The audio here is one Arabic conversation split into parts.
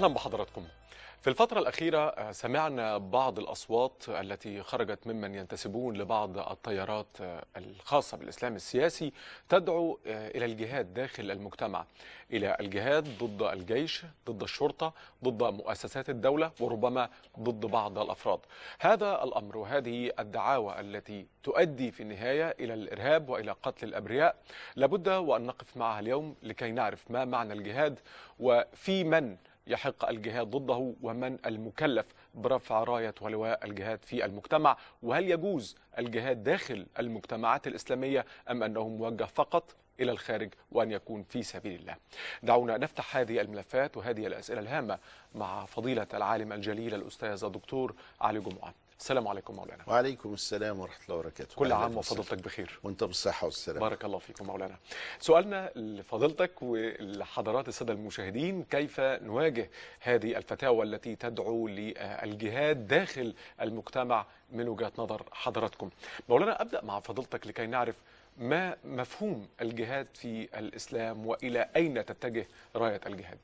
أهلا بحضراتكم. في الفترة الأخيرة سمعنا بعض الأصوات التي خرجت ممن ينتسبون لبعض التيارات الخاصة بالإسلام السياسي تدعو إلى الجهاد داخل المجتمع إلى الجهاد ضد الجيش ضد الشرطة ضد مؤسسات الدولة وربما ضد بعض الأفراد. هذا الأمر وهذه الدعاوى التي تؤدي في النهاية إلى الإرهاب وإلى قتل الأبرياء لابد وأن نقف معها اليوم لكي نعرف ما معنى الجهاد وفي من يحق الجهاد ضده ومن المكلف برفع راية ولواء الجهاد في المجتمع. وهل يجوز الجهاد داخل المجتمعات الإسلامية أم أنه موجه فقط إلى الخارج وأن يكون في سبيل الله؟ دعونا نفتح هذه الملفات وهذه الأسئلة الهامة مع فضيلة العالم الجليل الأستاذ الدكتور علي جمعة. السلام عليكم مولانا. وعليكم السلام ورحمة الله وبركاته. كل عام وفضلتك بخير. وأنت بالصحة والسلامة. بارك الله فيكم مولانا. سؤالنا لفضيلتك ولحضرات السادة المشاهدين كيف نواجه هذه الفتاوى التي تدعو للجهاد داخل المجتمع من وجهة نظر حضراتكم؟ مولانا أبدأ مع فضيلتك لكي نعرف ما مفهوم الجهاد في الإسلام وإلى أين تتجه راية الجهاد؟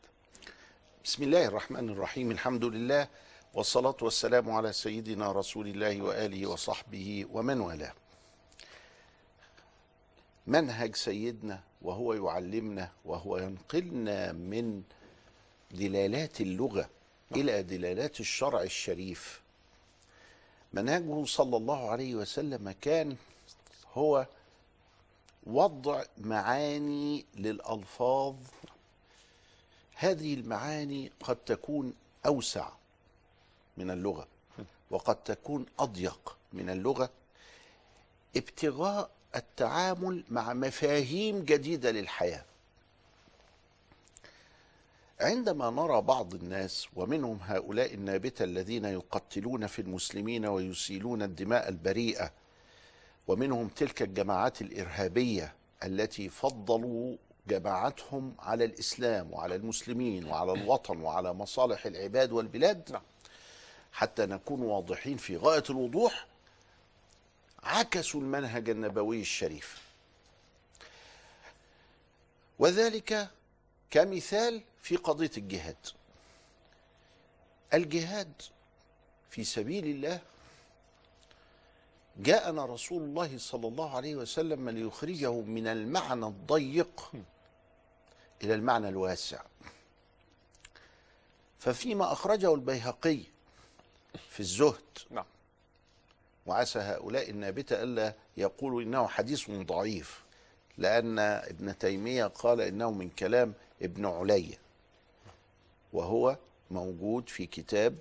بسم الله الرحمن الرحيم. الحمد لله. والصلاة والسلام على سيدنا رسول الله وآله وصحبه ومن والاه. منهج سيدنا وهو يعلمنا وهو ينقلنا من دلالات اللغة إلى دلالات الشرع الشريف. منهجه صلى الله عليه وسلم كان هو وضع معاني للألفاظ. هذه المعاني قد تكون أوسع من اللغة وقد تكون أضيق من اللغة ابتغاء التعامل مع مفاهيم جديدة للحياة عندما نرى بعض الناس ومنهم هؤلاء النابتة الذين يقتلون في المسلمين ويسيلون الدماء البريئة ومنهم تلك الجماعات الإرهابية التي فضلوا جماعتهم على الإسلام وعلى المسلمين وعلى الوطن وعلى مصالح العباد والبلاد نعم. حتى نكون واضحين في غاية الوضوح عكسوا المنهج النبوي الشريف. وذلك كمثال في قضية الجهاد. الجهاد في سبيل الله جاءنا رسول الله صلى الله عليه وسلم ليخرجه من المعنى الضيق إلى المعنى الواسع. ففيما أخرجه البيهقي في الزهد. نعم. وعسى هؤلاء النابتة ألا يقولوا إنه حديث ضعيف لأن ابن تيمية قال إنه من كلام ابن علي. وهو موجود في كتاب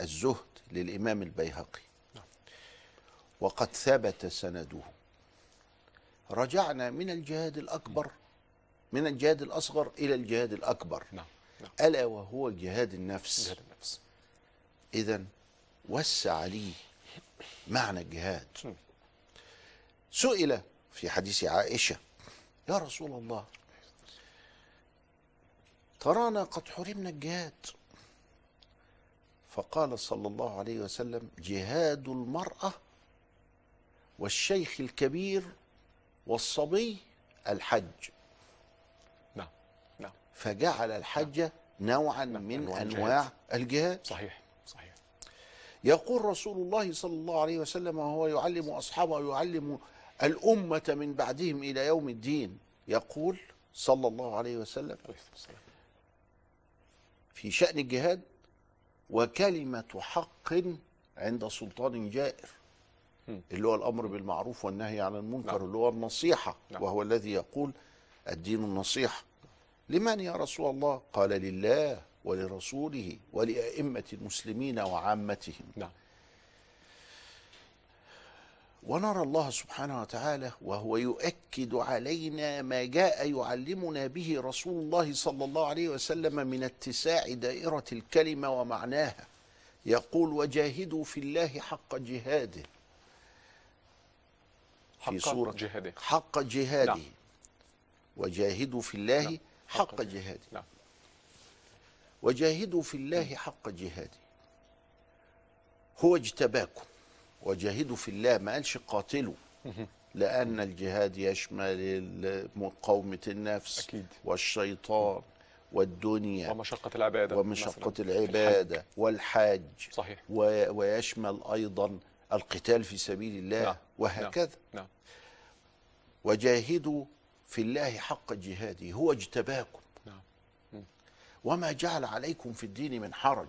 الزهد للإمام البيهقي. وقد ثبت سنده. رجعنا من الجهاد الأكبر من الجهاد الأصغر إلى الجهاد الأكبر. نعم نعم. ألا وهو جهاد النفس. جهاد النفس. إذا وسع لي معنى الجهاد. سئل في حديث عائشة يا رسول الله ترانا قد حرمنا الجهاد. فقال صلى الله عليه وسلم جهاد المرأة والشيخ الكبير والصبي الحج. نعم نعم. فجعل الحج نوعا نعم، من أنواع الجهاد. أنواع الجهاد. صحيح. يقول رسول الله صلى الله عليه وسلم وهو يعلم أصحابه ويعلم الأمة من بعدهم إلى يوم الدين يقول صلى الله عليه وسلم في شأن الجهاد وكلمة حق عند سلطان جائر. اللي هو الأمر بالمعروف والنهي عن المنكر نعم. اللي هو النصيحة نعم. وهو الذي يقول الدين النصيحة لمن يا رسول الله قال لله ولرسوله ولأئمة المسلمين وعامتهم. نعم. ونرى الله سبحانه وتعالى وهو يؤكد علينا ما جاء يعلمنا به رسول الله صلى الله عليه وسلم من اتساع دائرة الكلمة ومعناها. يقول وجاهدوا في الله حق جهاده. حق في سورة جهاده. حق جهاده. نعم. وجاهدوا في الله نعم. حق حق جهاده. نعم. وجاهدوا في الله حق جهاده. هو اجتباكم. وجاهدوا في الله ما قالش قاتلوا. لأن الجهاد يشمل مقاومة النفس أكيد. والشيطان والدنيا ومشقة العبادة ومشقة. العبادة والحج صحيح. و- ويشمل أيضا القتال في سبيل الله نعم. وهكذا. نعم. وجاهدوا في الله حق جهاده. هو اجتباكم. نعم وما جعل عليكم في الدين من حرج.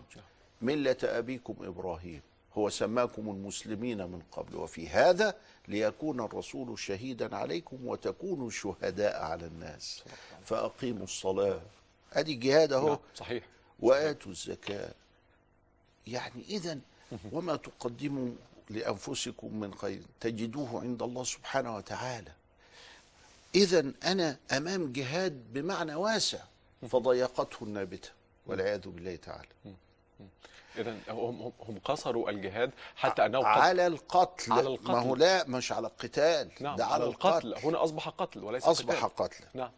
ملة أبيكم إبراهيم. هو سماكم المسلمين من قبل. وفي هذا ليكون الرسول شهيدا عليكم وتكونوا شهداء على الناس. فأقيموا الصلاة. أدي الجهاد أهو. نعم صحيح. وآتوا الزكاة. يعني إذا وما تقدموا لأنفسكم من خير تجدوه عند الله سبحانه وتعالى. إذا أنا أمام جهاد بمعنى واسع. فضيقته النابتة والعياذ بالله تعالى. إذا هم هم- قصروا الجهاد حتى قد على القتل. على القتل. ما هو لا مش على القتال. نعم ده على القتل, هنا أصبح قتل وليس أصبح قتال. قتل. نعم.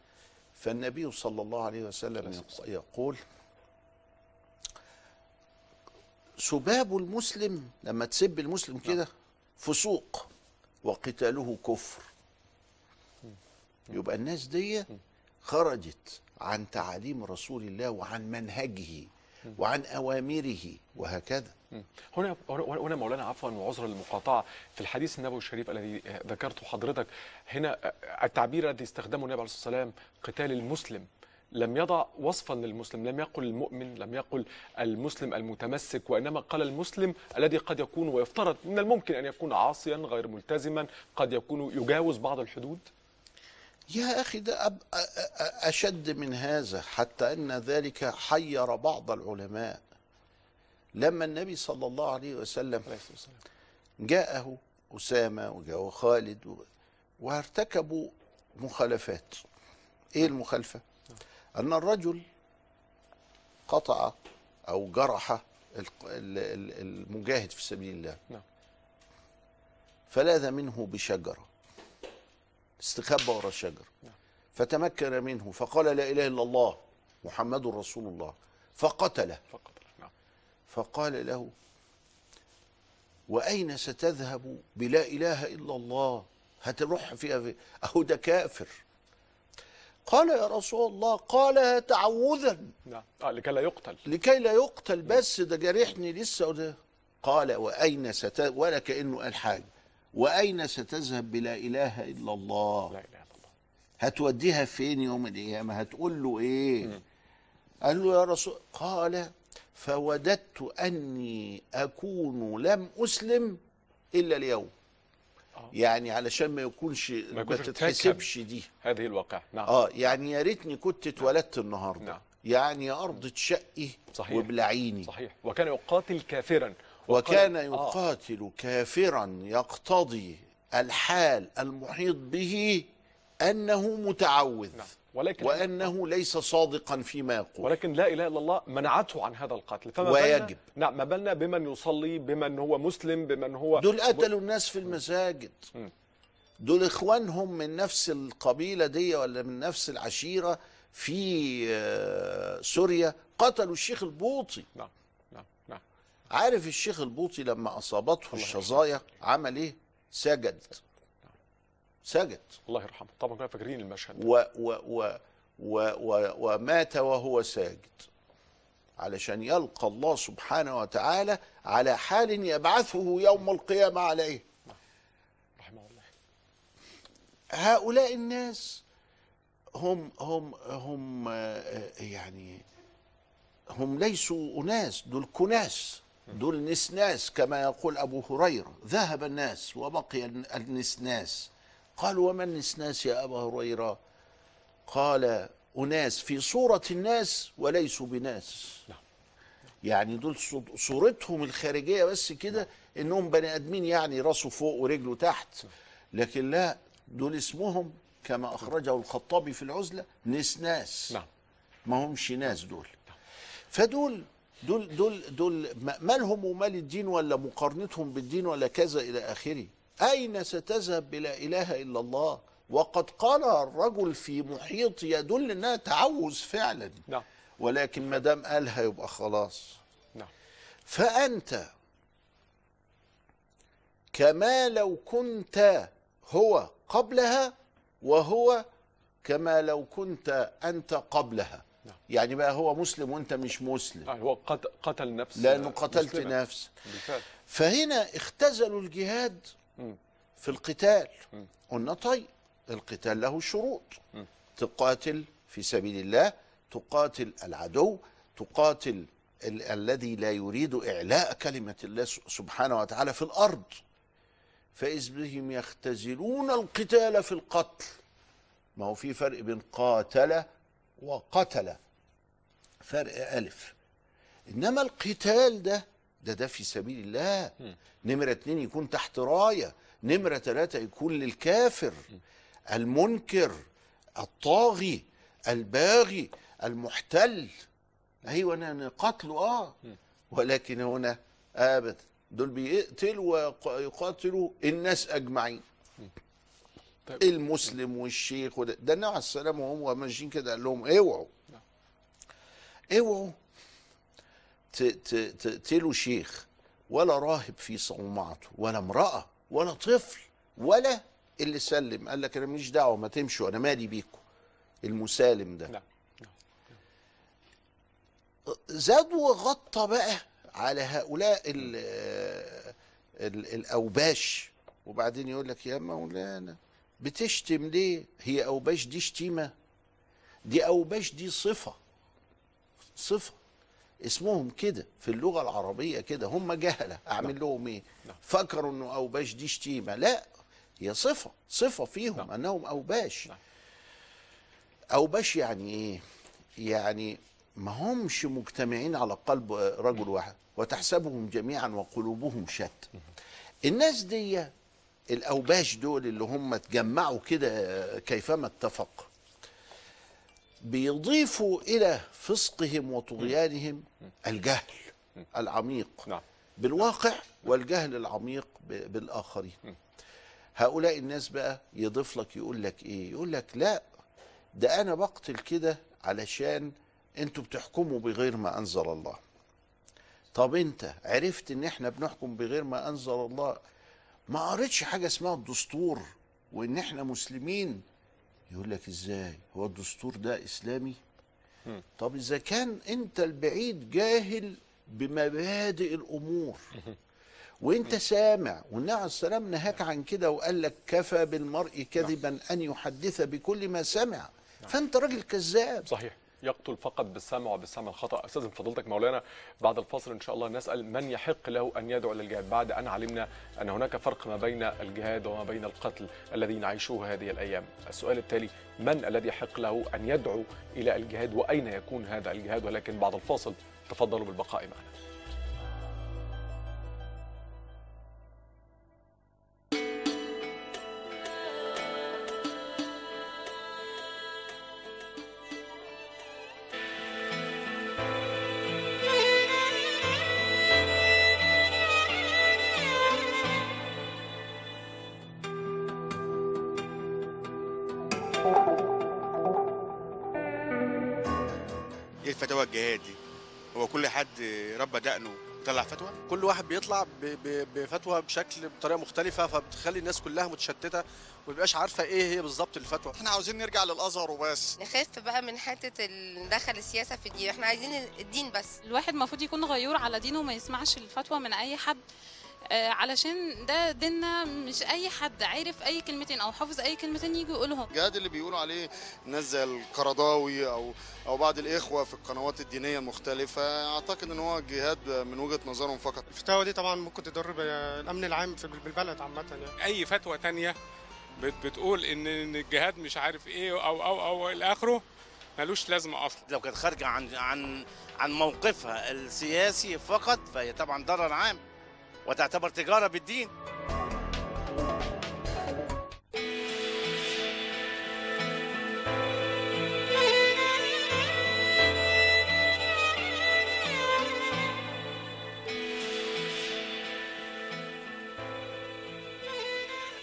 فالنبي صلى الله عليه وسلم يقول سباب المسلم لما تسب المسلم كده فسوق وقتاله كفر. يبقى الناس دي خرجت. عن تعاليم رسول الله وعن منهجه وعن أوامره وهكذا. هنا هنا مولانا عفوا وعذرا للمقاطعة في الحديث النبوي الشريف الذي ذكرته حضرتك. هنا التعبير الذي استخدمه النبي عليه الصلاة والسلام قتال المسلم. لم يضع وصفا للمسلم لم يقل المؤمن لم يقل المسلم المتمسك وإنما قال المسلم الذي قد يكون ويفترض من الممكن أن يكون عاصيا غير ملتزما قد يكون يجاوز بعض الحدود. يا أخي ده أشد من هذا حتى أن ذلك حير بعض العلماء. لما النبي صلى الله عليه وسلم جاءه أسامة وجاءه خالد وارتكبوا مخالفات. إيه المخالفة؟ أن الرجل قطع أو جرح ال- ال- ال- المجاهد في سبيل الله. نعم. فلاذ منه بشجرة. استخبى وراء الشجرة نعم. فتمكن منه فقال لا إله إلا الله محمد رسول الله فقتله. فقال له وأين ستذهب بلا إله إلا الله؟ هتروح فيها في أهو ده كافر. قال يا رسول الله قالها تعوذا نعم. آه لكي لا يقتل. لكي لا يقتل بس ده جارحني لسه وده قال وأين ست ولا كأنه قال حاجة وأين ستذهب بلا إله إلا الله؟ لا إله إلا الله. هتوديها فين يوم القيامة؟ هتقول له إيه؟ قال له يا رسول قال فوددت أني أكون لم أسلم إلا اليوم. آه. يعني علشان ما يكونش ما, يكونش تتحسبش دي. هذه الواقع نعم. آه يعني يا ريتني كنت اتولدت النهارده. نعم. يعني يا أرض تشقي صحيح. وابلعيني. صحيح. وكان يقاتل كافرا. وكان آه. يقاتل كافرا يقتضي الحال المحيط به أنه متعوذ نعم. ولكن وأنه ليس صادقا فيما يقول ولكن لا إله إلا الله منعته عن هذا القتل فما ويجب. بالنا نعم ما بالنا بمن يصلي بمن هو مسلم بمن هو دول قتلوا الناس في المساجد. دول إخوانهم من نفس القبيلة دي ولا من نفس العشيرة في آه، سوريا قتلوا الشيخ البوطي نعم عارف الشيخ البوطي لما أصابته الشظايا عمل إيه؟ سجد. سجد. الله يرحمه. طبعا كنا فاكرين المشهد. و و و و و ومات وهو ساجد. علشان يلقى الله سبحانه وتعالى على حال يبعثه يوم القيامة عليه. رحمه الله. هؤلاء الناس هم هم هم آه، يعني هم ليسوا أناس دول كناس. دول نسناس كما يقول أبو هريرة. ذهب الناس وبقي النسناس. قالوا وما النسناس يا أبا هريرة؟ قال أناس في صورة الناس وليسوا بناس. نعم. يعني دول صو- صورتهم الخارجية بس كده إنهم بني آدمين يعني راسه فوق ورجله تحت. لكن لا دول اسمهم كما أخرجه الخطابي في العزلة نسناس. نعم. ما همش ناس دول. فدول دول دول دول ما- مالهم ومال الدين ولا مقارنتهم بالدين ولا كذا إلى آخره؟ أين ستذهب بلا إله إلا الله؟ وقد قالها الرجل في محيط يدل إنها تعوذ فعلا. نعم. ولكن ما دام قالها يبقى خلاص. نعم. فأنت كما لو كنت هو قبلها وهو كما لو كنت أنت قبلها. نعم. يعني بقى هو مسلم وانت مش مسلم آه، هو قت- قتل نفس لأنه قتلت مسلمة. نفس بالفعل فهنا اختزلوا الجهاد. في القتال. قلنا طيب القتال له شروط. تقاتل في سبيل الله تقاتل العدو تقاتل ال- الذي لا يريد إعلاء كلمة الله سبحانه وتعالى في الأرض فإذ بهم يختزلون القتال في القتل ما هو في فرق بين قاتل وقتل فرق ألف. إنما القتال ده ده ده في سبيل الله. نمرة اتنين يكون تحت راية. نمرة ثلاثة يكون للكافر. المنكر الطاغي الباغي المحتل. أيوه أنا قتله آه. ولكن هنا ابدا دول بيقتلوا ويقاتلوا الناس أجمعين. طيب. المسلم والشيخ وده. ده النبي عليه السلام وهم ماشيين كده قال لهم اوعوا. اوعوا ت- ت- تقتلوا شيخ ولا راهب في صومعته ولا امرأة ولا طفل ولا اللي سلم. قال لك أنا ماليش دعوة ما تمشوا أنا مالي بيكم. المسالم ده. نعم. زاد وغطى بقى على هؤلاء ال ال الأوباش. وبعدين يقول لك يا مولانا بتشتم ليه؟ هي أوباش دي شتيمة. دي أوباش دي صفة. صفة. اسمهم كده في اللغة العربية كده. هم جهلة. أعمل لهم إيه؟ نعم. فكروا إنه أوباش دي شتيمة. لا هي صفة. صفة فيهم نعم. أنهم أوباش. نعم. أوباش يعني إيه؟ يعني ما همش مجتمعين على قلب رجل واحد وتحسبهم جميعا وقلوبهم شتى. الناس دي الأوباش دول اللي هم اتجمعوا كده كيفما اتفق بيضيفوا إلى فسقهم وطغيانهم الجهل العميق نعم. بالواقع والجهل العميق بالآخرين. هؤلاء الناس بقى يضيف لك يقول لك إيه؟ يقول لك لا ده أنا بقتل كده علشان أنتوا بتحكموا بغير ما أنزل الله. طب أنت عرفت إن إحنا بنحكم بغير ما أنزل الله ما قريتش حاجة اسمها الدستور وإن إحنا مسلمين. يقول لك إزاي؟ هو الدستور ده إسلامي؟ طب إذا كان أنت البعيد جاهل بمبادئ الأمور. وأنت سامع والنبي عليه السلام نهاك عن كده وقال لك كفى بالمرء كذبا أن يحدث بكل ما سمع. فأنت راجل كذاب. صحيح. يقتل فقط بالسمع وبالسمع الخطأ. استاذن فضيلتك مولانا بعد الفصل إن شاء الله نسأل من يحق له أن يدعو للجهاد بعد أن علمنا أن هناك فرق ما بين الجهاد وما بين القتل الذي نعيشه هذه الأيام. السؤال التالي من الذي يحق له أن يدعو إلى الجهاد؟ وأين يكون هذا الجهاد؟ ولكن بعد الفاصل تفضلوا بالبقاء معنا. دقنه طلع فتوى؟ كل واحد بيطلع ب- ب- بفتوى بشكل بطريقة مختلفة فبتخلي الناس كلها متشتتة وما بيبقاش عارفة إيه هي بالظبط الفتوى. إحنا عاوزين نرجع للأزهر وبس. نخف بقى من حتة ندخل السياسة في الدين. إحنا عايزين الدين بس. الواحد المفروض يكون غيور على دينه وما يسمعش الفتوى من أي حد. علشان ده ديننا مش أي حد عارف أي كلمتين أو حافظ أي كلمتين يجي يقولهم الجهاد اللي بيقولوا عليه ناس زي القرضاوي أو أو بعض الإخوة في القنوات الدينية المختلفة أعتقد إن هو جهاد من وجهة نظرهم فقط. الفتاوى دي طبعا ممكن تضر بالامن العام في بالبلد عامة يعني. أي فتوى تانية بت بتقول ان إن الجهاد مش عارف إيه أو أو أو إلى آخره ملوش لازمة أصلا. لو كانت خارجة عن عن عن موقفها السياسي فقط فهي طبعا ضرر عام. وتعتبر تجارة بالدين.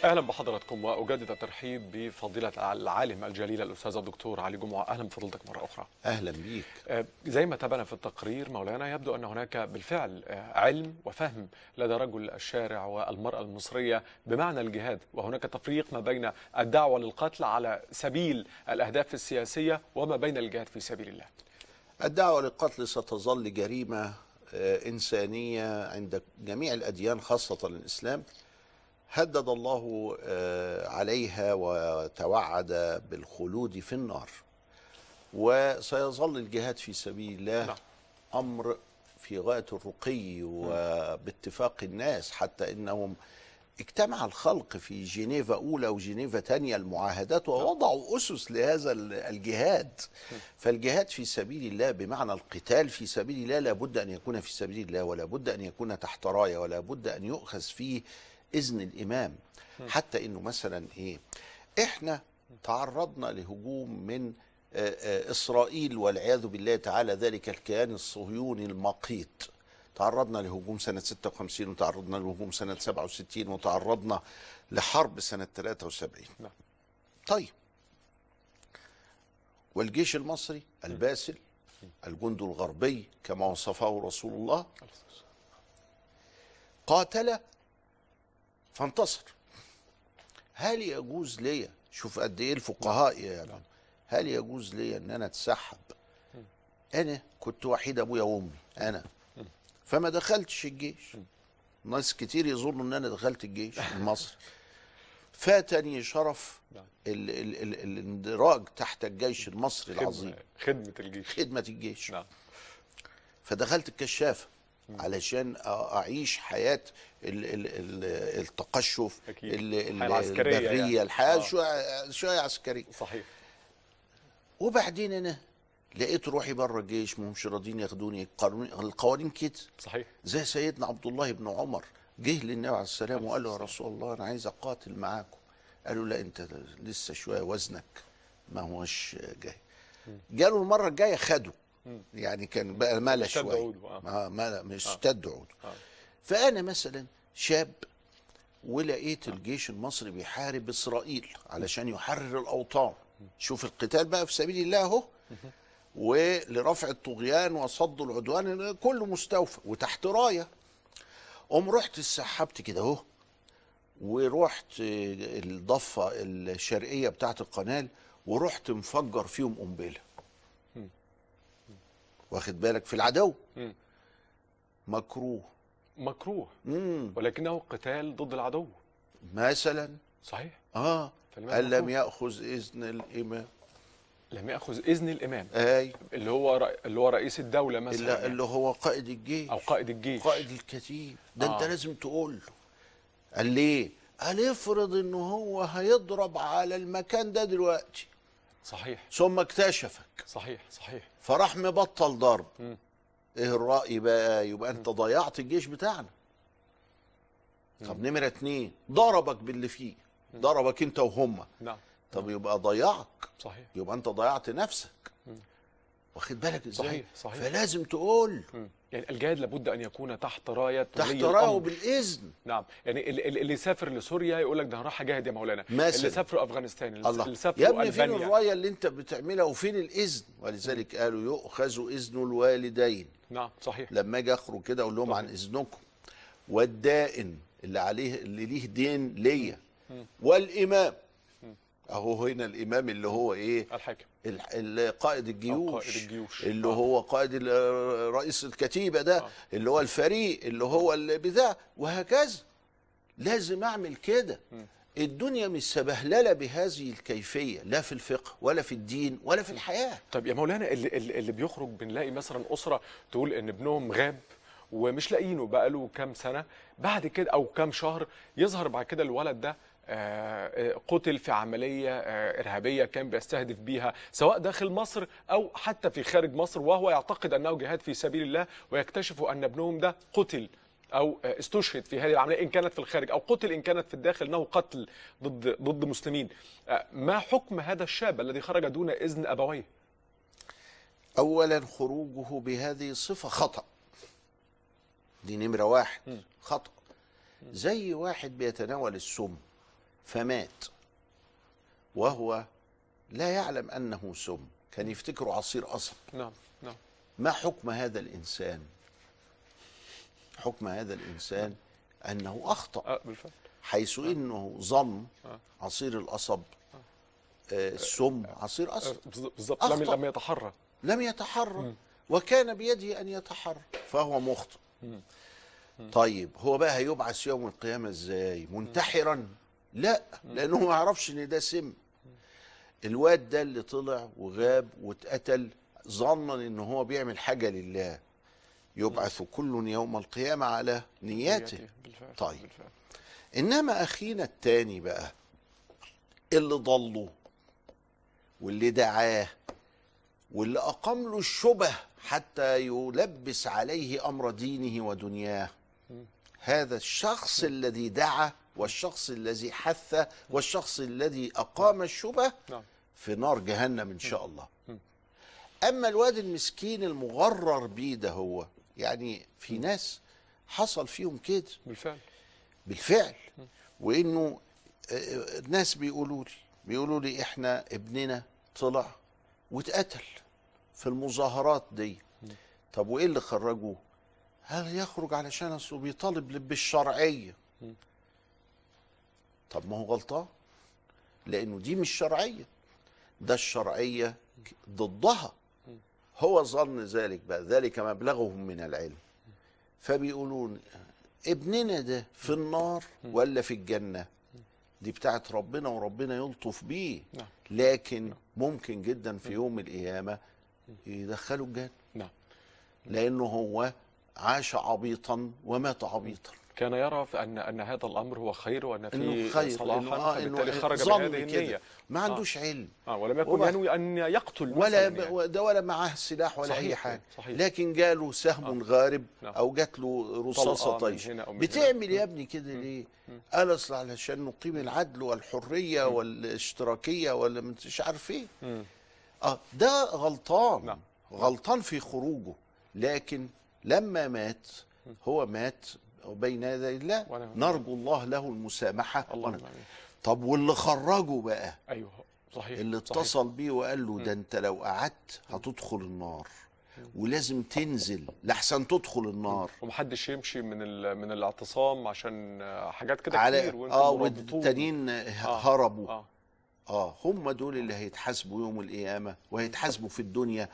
أهلا بحضراتكم وأجدد الترحيب بفضيلة العالم الجليل الأستاذ الدكتور علي جمعة. أهلا بفضيلتك مرة أخرى. أهلا بيك. آه، زي ما تابعنا في التقرير مولانا يبدو أن هناك بالفعل آه، علم وفهم لدى رجل الشارع والمرأة المصرية بمعنى الجهاد. وهناك تفريق ما بين الدعوة للقتل على سبيل الأهداف السياسية وما بين الجهاد في سبيل الله. الدعوة للقتل ستظل جريمة آه، إنسانية عند جميع الأديان خاصة الإسلام. هدد الله آه، عليها وتوعد بالخلود في النار. وسيظل الجهاد في سبيل الله نعم. أمر في غاية الرقي وباتفاق الناس حتى إنهم اجتمع الخلق في جنيفا أولى وجنيفا ثانية المعاهدات ووضعوا أسس لهذا ال- الجهاد. فالجهاد في سبيل الله بمعنى القتال في سبيل الله لابد أن يكون في سبيل الله ولا بد أن يكون تحت راية ولا بد أن يؤخذ فيه إذن الإمام. حتى إنه مثلا إيه إحنا تعرضنا لهجوم من آه، آه، إسرائيل والعياذ بالله تعالى ذلك الكيان الصهيوني المقيت. تعرضنا لهجوم سنة 56 وتعرضنا لهجوم سنة 67 وتعرضنا لحرب سنة 73 نعم. طيب. والجيش المصري الباسل الجند الغربي كما وصفه رسول الله قاتل فانتصر. هل يجوز لي شوف قد إيه الفقهاء يعني هل يجوز لي إن أنا أتسحب؟ أنا كنت وحيد أبويا وأمي أنا. فما دخلتش الجيش. ناس كتير يظنوا إن أنا دخلت الجيش المصري فاتني شرف. ال ال ال الاندراج تحت الجيش المصري العظيم. خدمة, خدمة الجيش. خدمة الجيش. نعم. فدخلت الكشافة. علشان ال ال التقشف أكيد. ال- ال- الحياة العسكرية البرية يعني. الحياة آه. شوية شوية عسكرية. صحيح. وبعدين أنا لقيت روحي بره الجيش مش راضيين ياخدوني. القوانين كده. صحيح. زي سيدنا عبد الله بن عمر جه للنبي عليه السلام وقال له يا رسول الله أنا عايز أقاتل معاكم. قالوا لا أنت لسه شوية وزنك ما هوش جاي. جاله المرة الجاية خده. يعني كان بقى اشتد شوية. عوده، آه. آه ملا مش اشتد عوده. آه. فأنا مثلا شاب ولقيت الجيش المصري بيحارب إسرائيل علشان يحرر الأوطان. شوف القتال بقى في سبيل الله أهو. ولرفع الطغيان وصد العدوان كله مستوفى وتحت راية. قوم رحت اتسحبت كده أهو. ورحت الضفة الشرقية بتاعت القناه ورحت مفجر فيهم قنبلة. واخد بالك في العدو. مكروه. مكروه. مم. ولكنه قتال ضد العدو. مثلا. صحيح. آه. ان لم؟ يأخذ إذن الإمام. لم يأخذ إذن الإمام. أي. اللي هو رأ... اللي هو رئيس الدولة مثلا اللي, يعني. اللي هو قائد الجيش. أو قائد الجيش. قائد الكتيب. ده أنت آه. لازم تقول له. قال ليه؟ قال افرض ان هو هيضرب على المكان ده دلوقتي. صحيح. ثم اكتشفك. صحيح صحيح. فراح مبطل ضرب. مم. إيه الرأي بقى؟ يبقى أنت ضيعت الجيش بتاعنا. طب نمرة اتنين ضربك باللي فيه. ضربك أنت وهم نعم. طب يبقى ضيعك. صحيح. يبقى أنت ضيعت نفسك. واخد بالك إزاي؟ صحيح، صحيح. فلازم تقول. مم. يعني الجهاد لابد أن يكون تحت راية تحت رأيه الأمر. بالإذن. نعم. يعني اللي, اللي سافر لسوريا يقول لك ده راح أجاهد يا مولانا. مثلا. اللي سافروا أفغانستان اللي الله. اللي يا سافروا ابني فين الراية اللي أنت بتعملها وفين الإذن؟ ولذلك قالوا يؤخذ إذن الوالدين. نعم صحيح. لما أجي أخرج كده أقول لهم عن إذنكم. والدائن اللي عليه اللي ليه دين ليا. والإمام. أهو هنا الإمام اللي هو إيه؟ الحاكم. ال- ال- قائد الجيوش. قائد الجيوش. اللي آه. هو قائد ال- رئيس الكتيبة ده آه. اللي هو الفريق اللي هو اللي بتاع وهكذا. لازم أعمل كده. الدنيا مش سبهللة بهذه الكيفية لا في الفقه ولا في الدين ولا في الحياة. طب يا مولانا اللي, اللي بيخرج بنلاقي مثلا أسرة تقول إن ابنهم غاب ومش لاقيينه بقاله كام سنة بعد كده أو كام شهر يظهر بعد كده الولد ده قتل في عملية آه، إرهابية كان بيستهدف بيها سواء داخل مصر أو حتى في خارج مصر وهو يعتقد أنه جهاد في سبيل الله ويكتشف أن ابنهم ده قتل أو آه، استشهد في هذه العملية إن كانت في الخارج أو قتل إن كانت في الداخل إنه قتل ضد ضد مسلمين. آه، ما حكم هذا الشاب الذي خرج دون إذن أبويه؟ اولا خروجه بهذه الصفة خطأ. دي نمرة واحد. خطأ. زي واحد بيتناول السم. فمات. وهو لا يعلم أنه سم. كان يفتكره عصير قصب نعم نعم. ما حكم هذا الإنسان؟ حكم هذا الإنسان أنه أخطأ. آه بالفعل. حيث إنه ظن آه. عصير القصب آه، السم عصير آه، قصب بالظبط. لم لم يتحرى لم يتحرك وكان بيده أن يتحرك فهو مخطئ. طيب هو بقى هيبعث يوم القيامة إزاي؟ منتحرا. لا لأنه ما يعرفش إن ده سم. الواد ده اللي طلع وغاب واتقتل ظنا إن هو بيعمل حاجة لله. يبعث كل يوم القيامة على نياته. بالفعل طيب. بالفعل. إنما أخينا التاني بقى اللي ضله واللي دعاه واللي اقام له الشبه حتى يلبس عليه أمر دينه ودنياه. هذا الشخص الذي دعا والشخص الذي حث والشخص الذي أقام الشبه نعم. في نار جهنم إن شاء الله. أما الواد المسكين المغرر بيه ده هو يعني في ناس حصل فيهم كده. بالفعل. بالفعل. وإنه آه، الناس بيقولوا لي بيقولوا لي إحنا ابننا طلع واتقتل في المظاهرات دي. طب وإيه اللي خرجوه؟ هل يخرج علشان بيطالب بالشرعية. طب ما هو غلطان. لأنه دي مش شرعية. ده الشرعية ضدها. هو ظن ذلك بقى. ذلك مبلغهم من العلم. فبيقولون ابننا ده في النار ولا في الجنة؟ دي بتاعت ربنا وربنا يلطف بيه. نعم. لكن ممكن جدا في يوم القيامة يدخلوا الجنة. نعم. لأنه هو عاش عبيطا ومات عبيطا. كان يرى ان أن هذا الأمر هو خير وأن إنه فيه خير إنه صلاحا آه فبالتالي إنه خرج بهذه كده. النية. ما عندوش علم. آه ولم يكن ينوي أن يقتل ولا ب... ده ولا معاه سلاح ولا صحيح، اي حاجة. صحيح. لكن جاله سهم غارب نعم. أو جات له من طيش أو بتعمل يا ابني كده ليه؟ قال أصل علشان نقيم العدل والحرية والاشتراكية ولا مش عارف إيه. مم. آه ده غلطان. نعم. غلطان في خروجه. لكن لما مات هو مات بين يدي الله نرجو الله له المسامحة. آمين. طب واللي خرجه بقى؟ أيوه صحيح اللي صحيح. اتصل بيه وقال له ده أنت لو قعدت هتدخل النار ولازم تنزل لحسن تدخل النار. ومحدش يمشي من. من الاعتصام عشان آه، حاجات كده على كتير وأنتم آه. والتانيين آه. هربوا. آه. آه هم دول اللي هيتحاسبوا يوم القيامة وهيتحاسبوا في الدنيا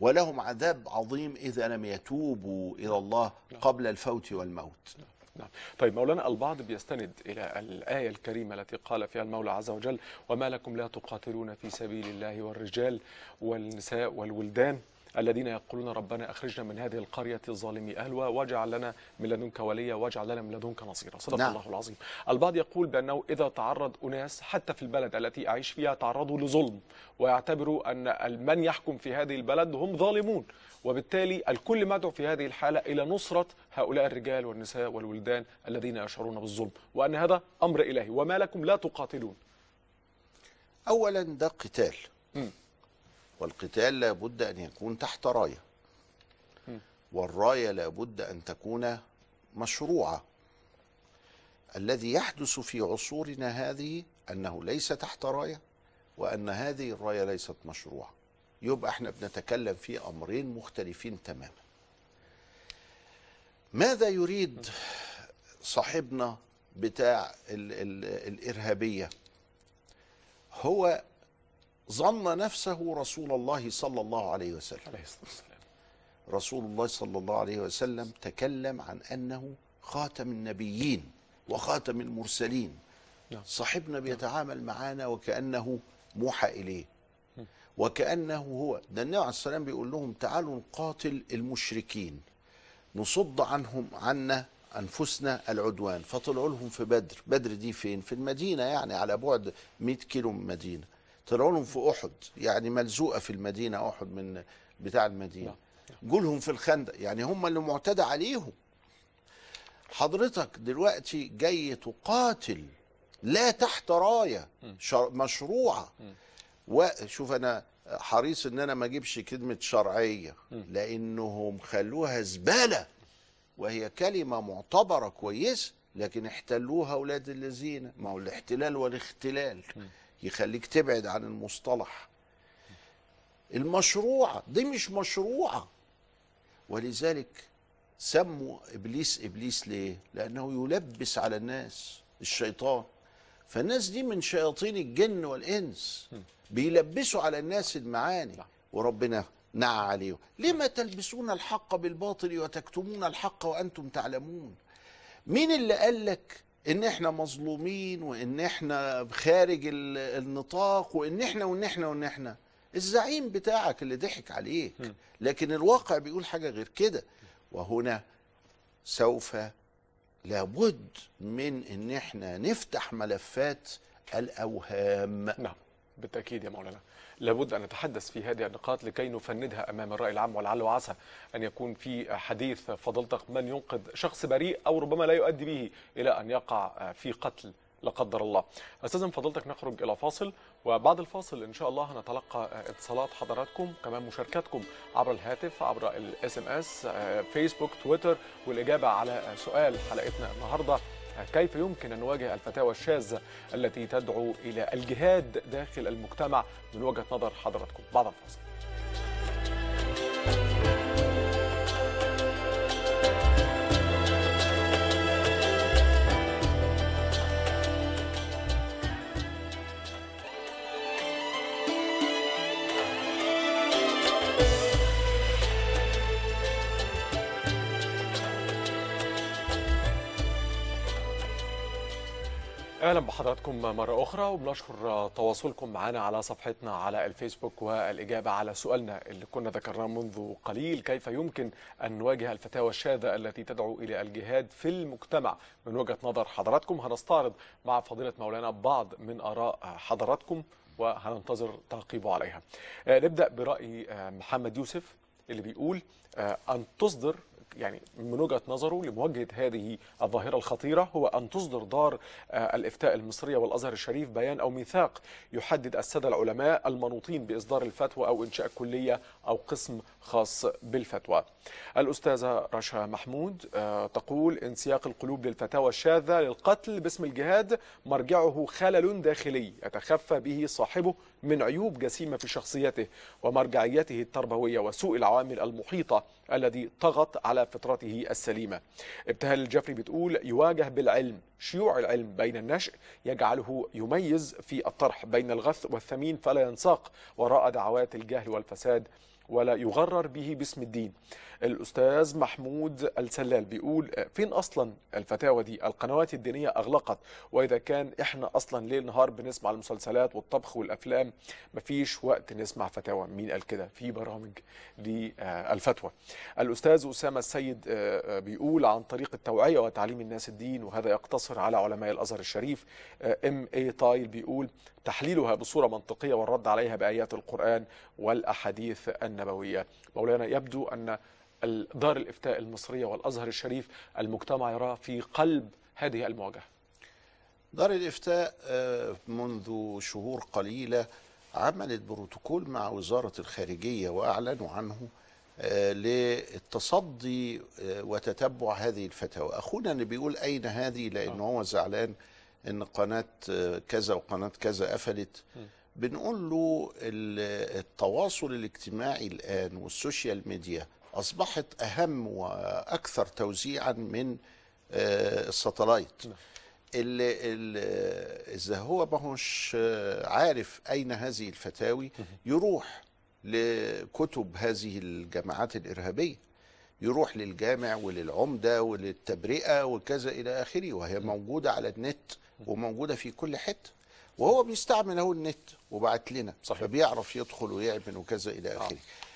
ولهم عذاب عظيم إذا لم يتوبوا إلى الله قبل الفوت والموت. نعم طيب مولانا البعض بيستند إلى الآية الكريمة التي قال فيها المولى عز وجل وما لكم لا تقاتلون في سبيل الله والرجال والنساء والولدان الذين يقولون ربنا أخرجنا من هذه القرية الظالم. أهلها واجعل لنا من لدنك وليا واجعل لنا من لدنك نصيرا. صدق نعم. الله العظيم. البعض يقول بأنه إذا تعرض أناس حتى في البلد التي أعيش فيها تعرضوا لظلم ويعتبروا أن من يحكم في هذه البلد هم ظالمون. وبالتالي الكل مدعو في هذه الحالة إلى نصرة هؤلاء الرجال والنساء والولدان الذين يشعرون بالظلم. وأن هذا أمر إلهي وما لكم لا تقاتلون. أولا ده قتال. مم. والقتال لابد أن يكون تحت راية. والراية لابد أن تكون مشروعة. الذي يحدث في عصورنا هذه أنه ليس تحت راية وأن هذه الراية ليست مشروعة. يبقى إحنا بنتكلم في أمرين مختلفين تماما. ماذا يريد صاحبنا بتاع ال ال الإرهابية؟ هو ظن نفسه رسول الله صلى الله عليه وسلم. عليه الصلاة والسلام. رسول الله صلى الله عليه وسلم تكلم عن أنه خاتم النبيين وخاتم المرسلين. نعم. صاحبنا بيتعامل معانا وكأنه موحى إليه. وكأنه هو. ده النبي عليه السلام بيقول لهم تعالوا نقاتل المشركين. نصد عنهم عنا أنفسنا العدوان. فطلعوا لهم في بدر. بدر دي فين؟ في المدينة يعني على بعد 100 كيلو من المدينة. طلعوا لهم في أحد يعني ملزوقة في المدينة أحد من بتاع المدينة. جولهم في الخندق يعني هم اللي معتدى عليهم. حضرتك دلوقتي جاي تقاتل لا تحت راية شر- مشروعة. وشوف أنا حريص إن أنا ما أجيبش كلمة شرعية لأنهم خلوها زبالة. وهي كلمة معتبرة كويسه لكن احتلوها أولاد الذين. ما هو الاحتلال والاختلال. يخليك تبعد عن المصطلح. المشروعه دي مش مشروعة. ولذلك سموا إبليس إبليس ليه؟ لأنه يلبس على الناس الشيطان. فالناس دي من شياطين الجن والإنس. بيلبسوا على الناس المعاني. وربنا نعى عليهم. لما تلبسون الحق بالباطل وتكتمون الحق وأنتم تعلمون؟ مين اللي قال لك إن إحنا مظلومين وإن إحنا خارج ال- النطاق وإن إحنا وإن إحنا وإن إحنا. الزعيم بتاعك اللي ضحك عليك. لكن الواقع بيقول حاجة غير كده. وهنا سوف لابد من إن إحنا نفتح ملفات الأوهام. نعم بالتأكيد يا مولانا. لابد أن نتحدث في هذه النقاط لكي نفندها أمام الرأي العام ولعل وعسى أن يكون في حديث فضلتك من ينقذ شخص بريء أو ربما لا يؤدي به إلى أن يقع في قتل لا قدر الله. استاذن فضلتك نخرج إلى فاصل وبعد الفاصل إن شاء الله هنتلقى اتصالات حضراتكم كمان مشاركاتكم عبر الهاتف عبر ال SMS Facebook Twitter والإجابة على سؤال حلقتنا النهارده. كيف يمكن أن نواجه الفتاوى الشاذة التي تدعو إلى الجهاد داخل المجتمع من وجهة نظر حضراتكم؟ بعد الفاصل. أهلا بحضراتكم مرة أخرى وبنشكر تواصلكم معنا على صفحتنا على الفيسبوك والإجابة على سؤالنا اللي كنا ذكرناه منذ قليل. كيف يمكن أن نواجه الفتاوى الشاذة التي تدعو إلى الجهاد في المجتمع؟ من وجهة نظر حضراتكم هنستعرض مع فضيلة مولانا بعض من آراء حضراتكم وهننتظر تعقيبه عليها. آه، نبدأ برأي آه، محمد يوسف اللي بيقول آه، أن تصدر يعني من وجهة نظره لمواجهة هذه الظاهرة الخطيرة هو أن تصدر دار آه، الإفتاء المصرية والأزهر الشريف بيان أو ميثاق يحدد السادة العلماء المنوطين بإصدار الفتوى أو إنشاء كلية أو قسم خاص بالفتوى. الأستاذة رشا محمود آه، تقول انسياق القلوب للفتاوى الشاذة للقتل باسم الجهاد مرجعه خلل داخلي يتخفى به صاحبه من عيوب جسيمة في شخصيته ومرجعيته التربوية وسوء العوامل المحيطة الذي طغت على فطرته السليمة. ابتهال الجفري بتقول يواجه بالعلم شيوع العلم بين النشء يجعله يميز في الطرح بين الغث والثمين فلا ينساق وراء دعوات الجهل والفساد ولا يغرر به باسم الدين الأستاذ محمود السلال بيقول فين أصلا الفتاوى دي؟ القنوات الدينية أغلقت وإذا كان إحنا أصلا ليل نهار بنسمع المسلسلات والطبخ والأفلام مفيش وقت نسمع فتاوى. مين قال كده؟ في برامج للفتوى. الأستاذ أسامة السيد بيقول عن طريق التوعية وتعليم الناس الدين وهذا يقتصر على علماء الأزهر الشريف. إم اي طايل بيقول تحليلها بصورة منطقية والرد عليها بآيات القرآن والأحاديث النبوية. مولانا يبدو أن دار الإفتاء المصرية والأزهر الشريف المجتمع يراه في قلب هذه المواجهة. دار الإفتاء منذ شهور قليلة عملت بروتوكول مع وزارة الخارجية وأعلنوا عنه للتصدي وتتبع هذه الفتاوى. أخونا اللي بيقول أين هذه؟ لأنه هو زعلان إن قناة كذا وقناة كذا قفلت. بنقول له التواصل الاجتماعي الآن وال social media أصبحت أهم وأكثر توزيعا من ال satellite. اللي إذا هو ما هوش عارف أين هذه الفتاوي يروح لكتب هذه الجماعات الإرهابية يروح للجامع وللعمدة وللتبرئة وكذا إلى آخره وهي موجودة على النت وموجودة في كل حتة وهو بيستعمل أهو النت وبعت لنا صحيح. فبيعرف يدخل ويعمل وكذا إلى آخره. آه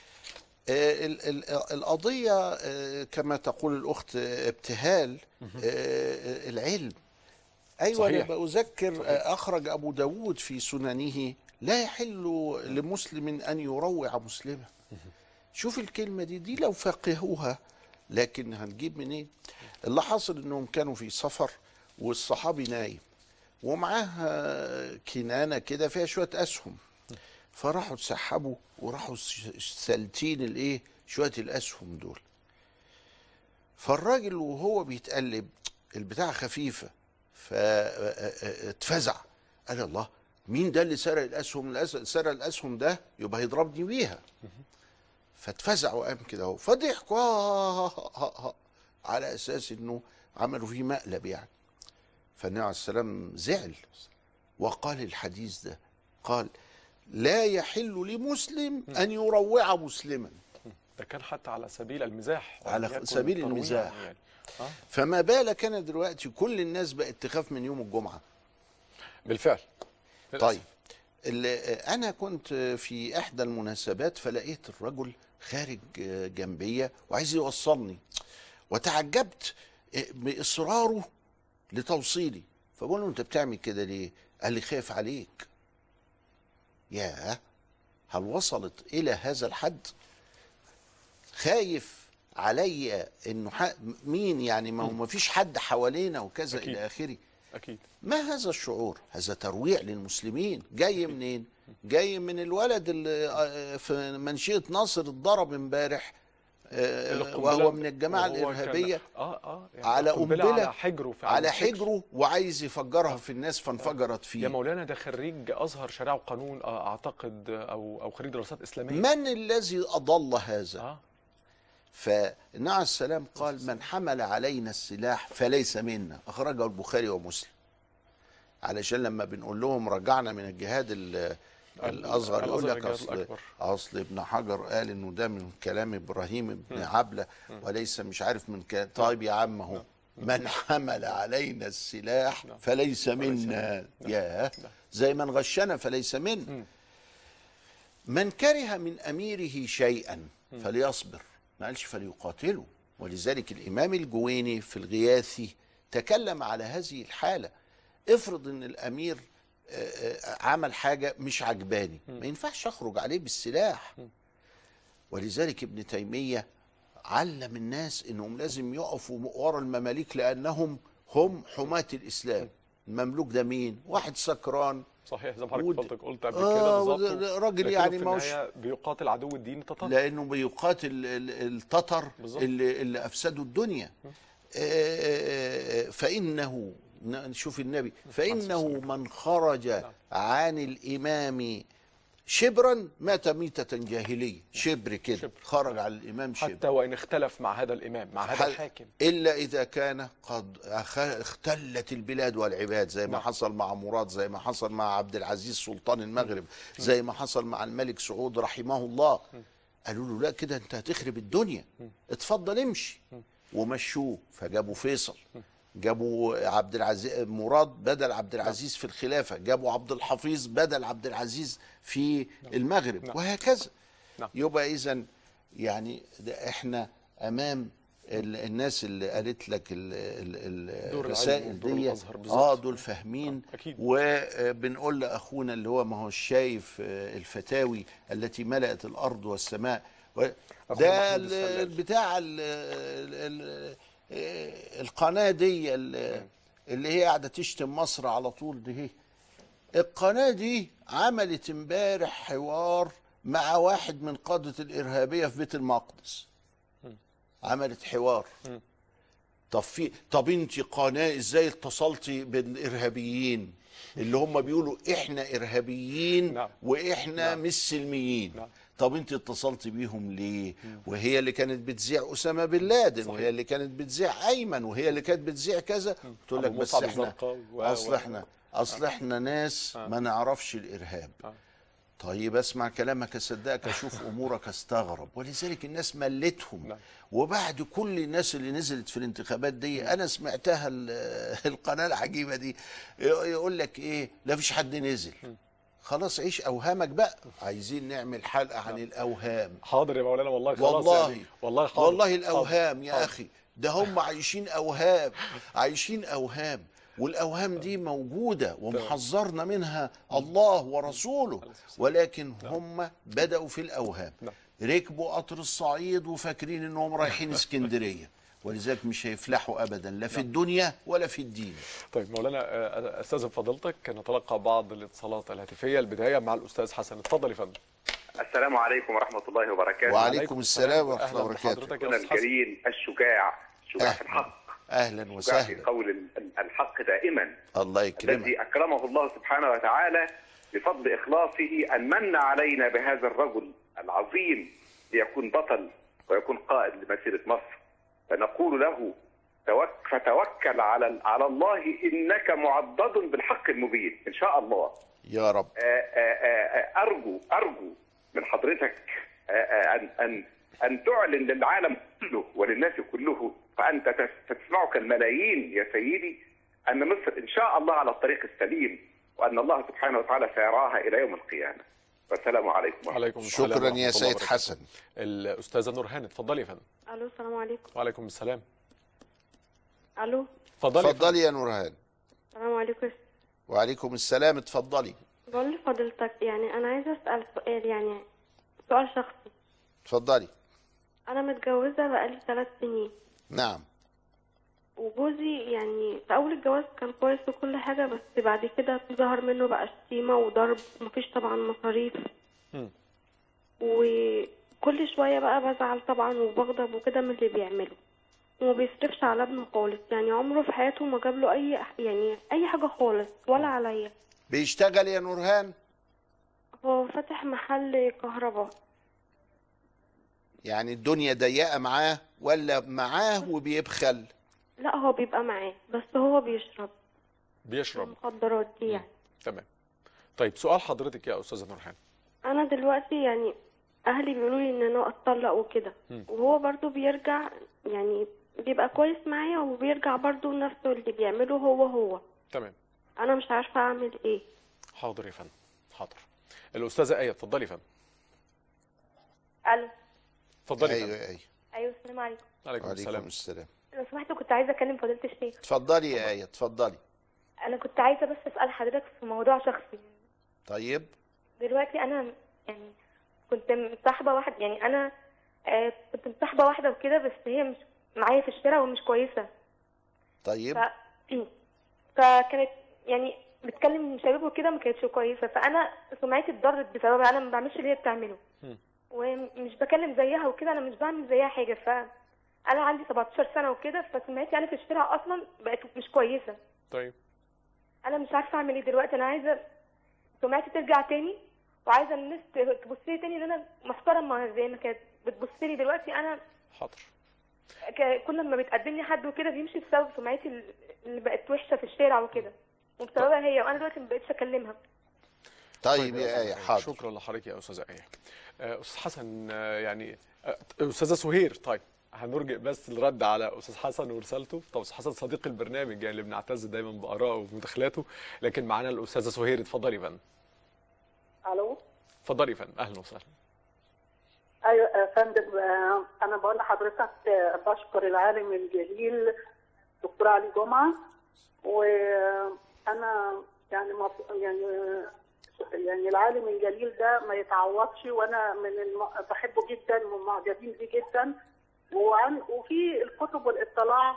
ال ال القضية آه كما تقول الأخت ابتهال آه العلم. أيوه صحيح. أنا بذكر صحيح. أخرج أبو داود في سننه لا يحل لمسلم أن يروع مسلما شوف الكلمة دي دي لو فقهوها لكن هنجيب منين اللي حصل إنهم كانوا في سفر والصحابي نايم ومعاه كنانة كده فيها شوية أسهم. فراحوا تسحبوا وراحوا سالتين الايه شوية الأسهم دول. فالراجل وهو بيتقلب البتاع خفيفة فاتفزع قال الله مين ده اللي سرق الأسهم؟ سرق الأسهم ده؟ يبقى هيضربني بيها. فاتفزع وقام كده اهو فضحكوا على أساس إنه عملوا فيه مقلب يعني. فالنبي عليه السلام زعل. وقال الحديث ده قال لا يحل لمسلم أن يروع مسلما ده كان حتى على سبيل المزاح على سبيل المزاح. يعني. آه. فما بالك أنا دلوقتي كل الناس بقت تخاف من يوم الجمعة بالفعل. طيب أنا كنت في إحدى المناسبات فلقيت الرجل خارج جنبية وعايز يوصلني وتعجبت بإصراره لتوصيلي فبقول له أنت بتعمل كده ليه قال لي خايف عليك يا هل وصلت إلى هذا الحد؟ خايف عليا إنه مين يعني؟ ما هو ما فيش حد حوالينا وكذا أكيد. إلى آخره. أكيد. ما هذا الشعور؟ هذا ترويع للمسلمين. جاي منين؟ جاي من الولد اللي آه، في منشئة ناصر اتضرب امبارح. وهو من كان- الإرهابية. آه آه يعني على قنبلة على حجره في على. حجره وعايز يفجرها في الناس فانفجرت يا فيه. مولانا ده خريج أزهر شريعه وقانون آه، أعتقد آه، أو أو خريج دراسات إسلامية. من الذي أضل هذا؟ آه. فالنبي عليه السلام قال من حمل علينا السلاح فليس منا. أخرجه البخاري ومسلم. علشان لما بنقول لهم رجعنا من الجهاد ال- الأصغر يقول لك الأكبر. أصل ابن حجر قال إنه ده من كلام إبراهيم بن عبلة وليس مش عارف من كلام. طيب يا عم هو من حمل علينا السلاح فليس منا. يا زي من غشنا فليس منا من كره من أميره شيئا فليصبر. ما قالش فليقاتله. ولذلك الإمام الجويني في الغياثي تكلم على هذه الحالة. افرض إن الأمير آه، عمل حاجة مش عجباني. ما ينفعش أخرج عليه بالسلاح. ولذلك ابن تيمية علم الناس إنهم لازم يقفوا ورا المماليك لأنهم هم حماة الإسلام. المملوك ده مين؟ واحد سكران. صحيح زي ما حضرتك ود- قلت قبل آه، كده بالظبط. راجل يعني النهاية بيقاتل عدو الدين التتار. لأنه بيقاتل ال- التتر. اللي, اللي أفسدوا الدنيا. آه، فإنه نشوف النبي. فإنه من خرج عن الإمام شبرا مات ميتة جاهلية. شبر كده. شبر. خرج على الإمام شبر. حتى وإن اختلف مع هذا الإمام مع هذا الحاكم. إلا إذا كان قد اختلت البلاد والعباد زي ما نعم. حصل مع مراد زي ما حصل مع عبد العزيز سلطان المغرب زي ما حصل مع الملك سعود رحمه الله. قالوا له لا كده أنت هتخرب الدنيا. اتفضل امشي. ومشوه. فجابوا فيصل. جابوا عبد العزيز مراد بدل عبد العزيز في الخلافة جابوا عبد الحفيظ بدل عبد العزيز في المغرب نعم. وهكذا نعم. يبقى إذا يعني ده إحنا أمام ال- الناس اللي قالت لك ال- ال- دور الرسائل دي. آه دول فاهمين أكيد. وبنقول لأخونا اللي هو ما هو شايف آه، الفتاوي التي ملأت الأرض والسماء ده محمود ال- القناة دي ال- اللي هي قاعدة تشتم مصر على طول دي. هي القناة دي عملت امبارح حوار مع واحد من قادة الإرهابية في بيت المقدس. عملت حوار. طب في طب انت قناة إزاي اتصلتي بالإرهابيين اللي هم بيقولوا إحنا إرهابيين نعم. وإحنا مش سلميين. نعم. طب انت اتصلت بيهم ليه؟ وهي اللي كانت بتذيع أسامة بن لادن صحيح. وهي اللي كانت بتذيع أيمن وهي اللي كانت بتذيع كذا. تقول لك بس إحنا أصل إحنا أصل إحنا ناس آه. ما نعرفش الإرهاب. آه. طيب اسمع كلامك أصدقك أشوف أمورك أستغرب. ولذلك الناس ملتهم. نعم. وبعد كل الناس اللي نزلت في الانتخابات دي أنا سمعتها ال- القناة العجيبة دي. يقول لك إيه؟ لا فيش حد نزل. خلاص عيش أوهامك بقى. عايزين نعمل حلقة عن الأوهام. حاضر يا مولانا والله خلاص والله. يعني. والله حاضر. والله حاضر. الأوهام يا حاضر. أخي. ده هم عايشين أوهام. عايشين أوهام. والأوهام دي موجودة ومحذرنا منها الله ورسوله. ولكن هم بدأوا في الأوهام. نعم. ركبوا قطر الصعيد وفاكرين إنهم رايحين اسكندرية. ولذلك مش هيفلحوا ابدا لا في الدنيا ولا في الدين. طيب مولانا استاذن فضيلتك نتلقى بعض الاتصالات الهاتفية البداية مع الأستاذ حسن. اتفضل يا فندم. السلام عليكم ورحمة الله وبركاته. وعليكم السلام ورحمة الله وبركاته. حسن. الكريم الشجاع. شجاع في الحق. أهلا شجاع في وسهلا. قول ال- الحق دائما. الله يكرمك. الذي أكرمه الله سبحانه وتعالى بفضل إخلاصه أن من علينا بهذا الرجل العظيم ليكون بطل ويكون قائد لمسيرة مصر. فنقول له توك فتوكل على على الله إنك معضد بالحق المبين إن شاء الله. يا رب. أرجو أرجو من حضرتك أن أن أن تعلن للعالم كله وللناس كله فأنت تس- تسمعك الملايين يا سيدي أن مصر إن شاء الله على الطريق السليم وأن الله سبحانه وتعالى سيراها إلى يوم القيامة. والسلام عليكم. ورحمة عليكم السلام شكرا يا سيد. حسن. الأستاذة نورهان اتفضلي يا فندم. ألو السلام عليكم. وعليكم السلام. ألو. اتفضلي اتفضلي يا نورهان السلام عليكم. وعليكم السلام اتفضلي. بقول لفضيلتك يعني أنا عايزة أسأل سؤال يعني سؤال شخصي. اتفضلي. أنا متجوزة بقالي ثلاث سنين. نعم. وجوزي يعني في أول الجواز كان كويس وكل حاجة بس بعد كده ظهر منه بقى شتيمة وضرب ومفيش طبعا مصاريف. وكل شوية بقى بزعل طبعا وبغضب وكده من اللي بيعمله. وما بيصرفش على ابنه خالص يعني عمره في حياته ما جاب له أي يعني أي حاجة خالص ولا عليا. بيشتغل يا نورهان؟ هو فاتح محل كهرباء. يعني الدنيا ضيقة معاه ولا معاه وبيبخل؟ لا هو بيبقى معاه بس هو بيشرب. بيشرب. المخدرات دي يعني. تمام. طيب سؤال حضرتك يا أستاذة نورهان أنا دلوقتي يعني أهلي بيقولوا لي إن أنا أتطلق وكده. وهو برضو بيرجع يعني بيبقى كويس معايا وبيرجع برضو نفسه اللي بيعمله هو هو. تمام. أنا مش عارفة أعمل إيه. حاضر يا فندم. حاضر. الأستاذة إيه اتفضلي يا فندم. ألو. اتفضلي يا أيوه أيوه. أيوه السلام عليكم. عليكم وعليكم السلام السلام. لو سمحت كنت عايزة اكلم فضيله الشيخ اتفضلي يا آية اتفضلي. أنا كنت عايزة بس أسأل حضرتك في موضوع شخصي. طيب. دلوقتي أنا يعني كنت مصاحبة واحد يعني أنا آه كنت مصاحبة واحدة وكده بس هي مش معايا في الشارع ومش كويسة. طيب. ف... فكانت يعني بتكلم شباب وكده ما كانتش كويسة فأنا سمعتي اتضرت بسببها أنا ما بعملش اللي هي بتعمله. ومش بكلم زيها وكده أنا مش بعمل زيها حاجة ف أنا عندي 17 سنة وكده فسمعتي أنا في الشارع أصلا بقت مش كويسة. طيب. أنا مش عارفة أعمل إيه دلوقتي أنا عايزة سمعتي ترجع تاني وعايزة الناس تبص لي تاني إن أنا محترمة زي ما كانت بتبص لي دلوقتي. أنا حاضر. ك- كل ما بتقدم لي حد وكده بيمشي بسبب سمعتي اللي بقت وحشة في الشارع وكده. وبسببها هي وأنا دلوقتي ما بقتش أكلمها. طيب يا إيه حاضر. شكرا لحضرتك يا استاذه إيه آه، أستاذ حسن آه، يعني آه، أستاذة سهير طيب. هنرجع بس الرد على أستاذ حسن ورسالته طب أستاذ حسن صديق البرنامج يعني اللي بنعتز دايما بارائه ومداخلاته لكن معانا الأستاذة سهير. اتفضلي فندم. ألو؟ اتفضلي يا فندم. أهلا وسهلا. أيوه يا فندم آه، أنا بقول لحضرتك آه، بشكر العالم الجليل دكتور علي جمعة. وأنا يعني يعني يعني العالم الجليل ده ما يتعوضش. وأنا من الم... بحبه جدا ومعجبين بيه جدا. وفي الكتب والاطلاع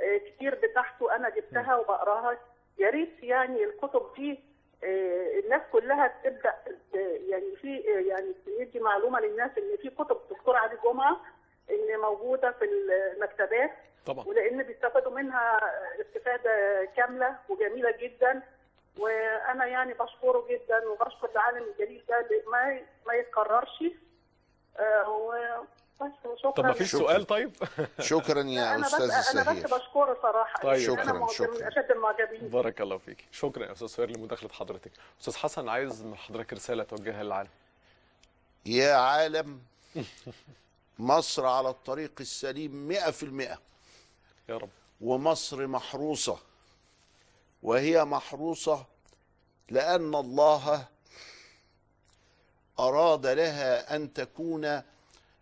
آه، كتير بتاعته أنا جبتها وبقراها. يا ريت يعني الكتب دي آه، الناس كلها تبدا آه، يعني في يعني يدي معلومة للناس إن في كتب دكتور علي جمعة إن موجودة في المكتبات. طبعا. ولأن بيستفادوا منها استفادة كاملة وجميلة جدا. وأنا يعني بشكره جدا وبشكر العالم الجليل ده ما ما يتكررش. آه، شكرا. طب ما فيش سؤال طيب؟ شكرا يا بس استاذه أنا بس سهير بشكره صراحة. طيب. شكراً، من شكراً. أشد المعجبين. بارك الله فيك. شكرا يا أستاذ سهير لمداخلة حضرتك. أستاذ حسن عايز من حضرتك رسالة توجهها للعالم. يا عالم مصر على الطريق السليم مئة في المئة. يا رب. ومصر محروسة. وهي محروسة لأن الله أراد لها أن تكون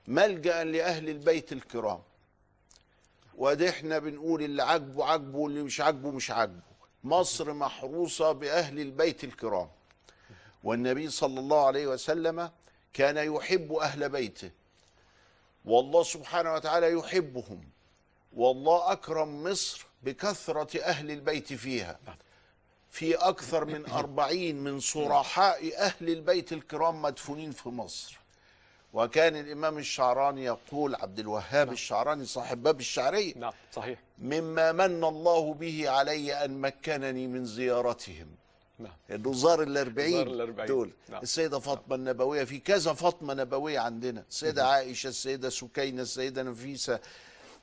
ملجأ لأهل البيت الكرام. وده إحنا بنقول اللي عاجبه عاجبه واللي مش عاجبه مش عاجبه. مصر محروسة بأهل البيت الكرام. والنبي صلى الله عليه وسلم كان يحب أهل بيته. والله سبحانه وتعالى يحبهم. والله أكرم مصر بكثرة أهل البيت فيها. في أكثر من أربعين من صرحاء أهل البيت الكرام مدفونين في مصر. وكان الإمام الشعراني يقول عبد الوهاب الشعراني صاحب باب الشعرية نعم صحيح. مما من الله به علي أن مكنني من زيارتهم. نعم. انه زار الأربعين زار الأربعين. دول. نعم. السيدة فاطمة النبوية في كذا فاطمة نبوية عندنا. السيدة عائشة السيدة سكينة السيدة نفيسة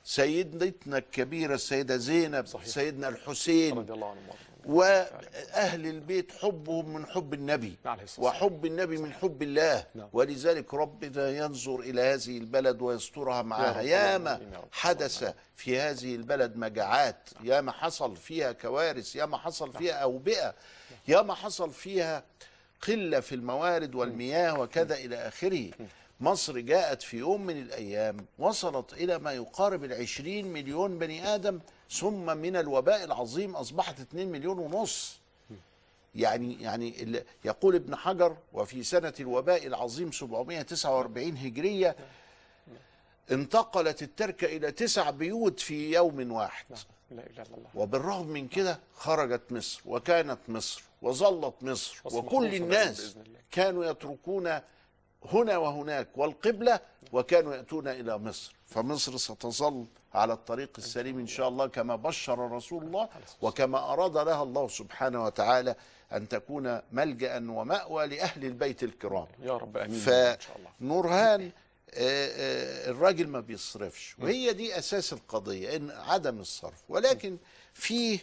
سيدتنا الكبيرة السيدة زينب صحيح. سيدنا الحسين. رضي الله عنهم. وأهل البيت حبهم من حب النبي والسلام. وحب النبي من حب الله نعم. ولذلك ربنا ينظر إلى هذه البلد ويسترها معها ياما. حدث في هذه البلد مجاعات ياما حصل فيها كوارث ياما حصل فيها أوبئة ياما حصل فيها قلة في الموارد والمياه وكذا إلى آخره مصر جاءت في يوم من الأيام وصلت إلى ما يقارب العشرين مليون بني آدم ثم من الوباء العظيم أصبحت 2 مليون ونص. يعني يعني يقول ابن حجر وفي سنة الوباء العظيم 749 هجرية انتقلت التركة إلى تسع بيوت في يوم واحد. لا إله إلا الله. وبالرغم من كده خرجت مصر وكانت مصر وظلت مصر وكل الناس. كانوا يتركون هنا وهناك والقبلة وكانوا يأتون إلى مصر. فمصر ستظل على الطريق السليم إن شاء الله كما بشر رسول الله وكما أراد لها الله سبحانه وتعالى أن تكون ملجأ ومأوى لأهل البيت الكرام. يا رب الله. فنورهان آه، آه، الراجل ما بيصرفش. وهي دي أساس القضية إن عدم الصرف. ولكن فيه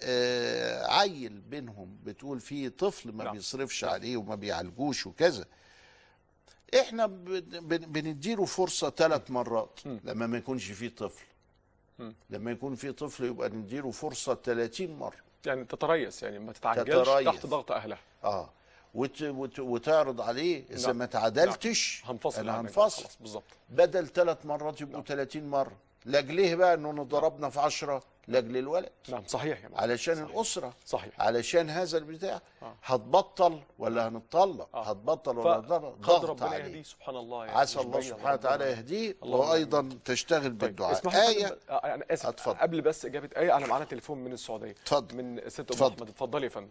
آه، عيل بينهم بتقول فيه طفل ما نعم. بيصرفش عليه وما بيعالجوش وكذا. إحنا بن- بن- بنديله فرصة ثلاث مرات. لما ما يكونش فيه طفل. لما يكون فيه طفل يبقى نديله فرصة 30 مرة. يعني تتريث يعني ما تتعجلش تتريث. تحت ضغط أهلها. آه. وت وت وتعرض عليه إذا نعم. ما تعادلتش هنفصل أنا هنفصل. بالظبط. بدل ثلاث مرات يبقوا 30 مرة. لاجليه بقى إنه ضربنا في 10 لاجل الولد. نعم صحيح يا معلم. علشان صحيح. الأسرة. صحيح. علشان هذا البتاع. آه. هتبطل ولا هنطلق آه. هتبطل ولا هنطلق فقد ضغط ربنا عليه يهديه سبحان الله يعني. عسى الله سبحانه وتعالى. يهديه. وأيضا تشتغل طيب بالدعاء. اسمح لي آية. فندم، آه، أنا آسف اتفضل. قبل بس إجابة آية أنا معانا تليفون من السعودية. اتفضل. من ست أم. أحمد. اتفضلي يا فندم.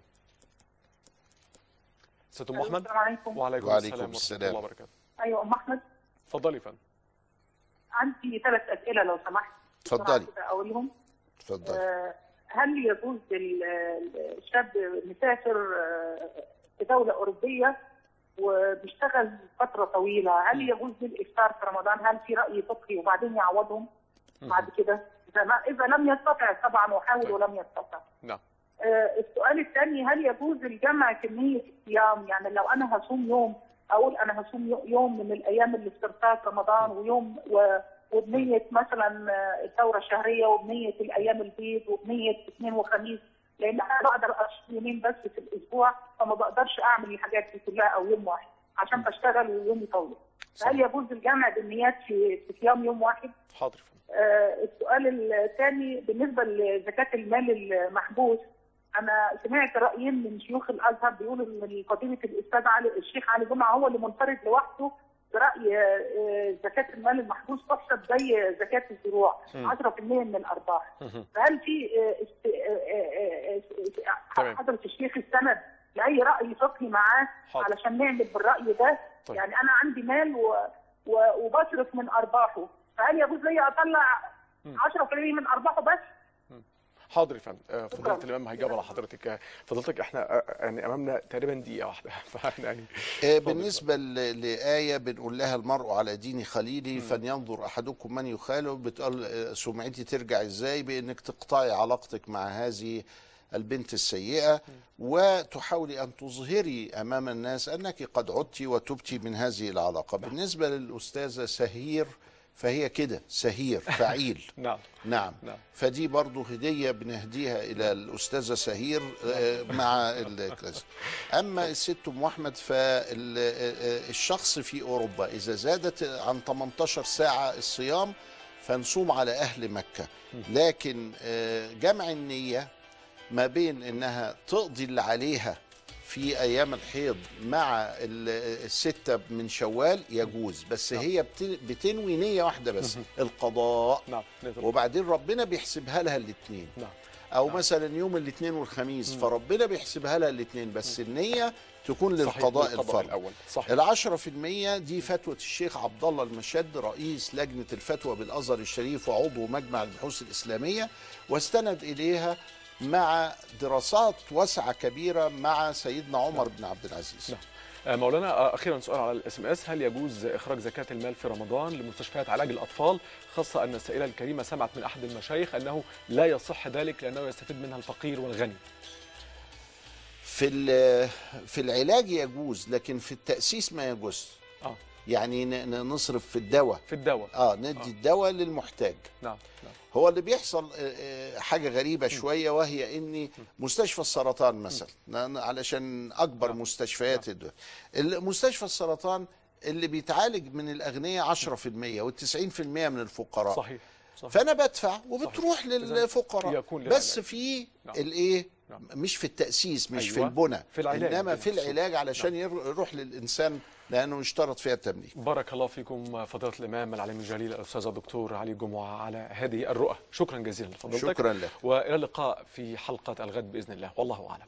ست أم أحمد؟ وعليكم, وعليكم السلام ورحمة السلام. الله وبركاته. أيوه أم أحمد؟ اتفضلي يا فندم. عندي ثلاث أسئلة لو سمحت. اتفضلي. أقولهم. اتفضل آه، هل يجوز لل- الشاب مسافر آه، في دولة أوروبية وبيشتغل فترة طويلة؟ هل يجوز الافطار في رمضان؟ هل في رأي فقهي؟ وبعدين يعوضهم بعد كده. إذا لم يستطع طبعا وحاول طيب. ولم يستطع. نعم. آه، السؤال الثاني هل يجوز الجمع كمية الصيام يعني لو أنا هصوم يوم أقول أنا هصوم يو- يوم من الأيام اللي استرسال رمضان ويوم و- وبنية مثلا آه، الدورة الشهرية وبنية الأيام البيض وبنية اثنين وخميس لأن أنا بقدر أصوم يومين بس في الأسبوع فما بقدرش أعمل الحاجات دي كلها أو يوم واحد عشان بشتغل ويومي طويل. هل يجوز الجمع بالنيات في صيام يوم واحد؟ حاضر آه، السؤال الثاني بالنسبة لزكاة المال المحبوس أنا سمعت رايين من شيوخ الأزهر بيقولوا إن فضيلة الأستاذ علي الشيخ علي جمعة هو اللي منفرد لوحده برأي آه، زكاة المال المحبوس تحسب زي زكاة الزروع مم. 10% من الأرباح. فهل في آه، آه، آه، آه،. حضرة الشيخ استند لأي رأي فقهي معاه. علشان نعمل بالرأي ده طيب. يعني أنا عندي مال و... و... وبصرف من أرباحه فهل يجوز لي أطلع مم. 10% من أرباحه بس حاضر يا فندم. آه، فضيلة شكراً. الإمام هيجاوب على حضرتك. آه، فضيلتك إحنا آه، يعني أمامنا تقريبا دقيقة واحدة. فاحنا يعني آه، اتفضل. بالنسبة ل- لآية بنقول لها المرء على دين خليله فلينظر أحدكم من يخاله بتقول سمعتي ترجع إزاي؟ بأنك تقطعي علاقتك مع هذه البنت السيئة. وتحاولي أن تظهري أمام الناس أنك قد عدت وتبت من هذه العلاقة. بالنسبة للأستاذة سهير فهي كده سهير فعيل. نعم. نعم. نعم. فدي برضو هدية بنهديها إلى الأستاذة سهير آه، مع ال- كذا أما الست أم أحمد فالشخص في أوروبا إذا زادت عن 18 ساعة الصيام فنصوم على أهل مكة. لكن آه، جمع النية ما بين إنها تقضي اللي عليها في أيام الحيض مع ال- الستة من شوال يجوز بس هي بت- بتنوي نية واحدة بس القضاء نعم نقدر وبعدين ربنا بيحسبها لها الاثنين نعم. أو مثلا يوم الاثنين والخميس فربنا بيحسبها لها الاثنين بس النية تكون للقضاء صحيح، الفرض الأول. صح العشرة في المية دي فتوى الشيخ عبد الله المشد رئيس لجنة الفتوى بالأزهر الشريف وعضو مجمع البحوث الإسلامية واستند إليها مع دراسات واسعة كبيرة مع سيدنا عمر بن عبد العزيز. نعم. آه، مولانا آه، أخيرا سؤال على الإس إم إس. هل يجوز إخراج زكاة المال في رمضان لمستشفيات علاج الأطفال؟ خاصة أن السائلة الكريمة سمعت من أحد المشايخ أنه لا يصح ذلك لأنه يستفيد منها الفقير والغني. في في العلاج يجوز لكن في التأسيس ما يجوز. آه. يعني نصرف في الدواء. في الدواء. آه ندي الدواء للمحتاج. نعم نعم. هو اللي بيحصل آه، آه، حاجة غريبة شوية وهي إن مستشفى السرطان مثلا. علشان أكبر مستشفيات الدول مستشفى السرطان اللي بيتعالج من الأغنياء 10% وال90% من الفقراء. صحيح صحيح. فأنا بدفع وبتروح صحيح. للفقراء. بس. في نعم. الإيه؟ نعم. مش في التأسيس مش في أيوة. البنى في العلاج إنما في. العلاج علشان ير- يروح للإنسان لأنه اشترط فيها التمليك. بارك الله فيكم فضيلة الإمام العليم الجليل الأستاذ الدكتور علي جمعة على هذه الرؤى. شكرا جزيلا لفضيلتك شكرا لك. وإلى اللقاء في حلقة الغد بإذن الله. والله أعلم.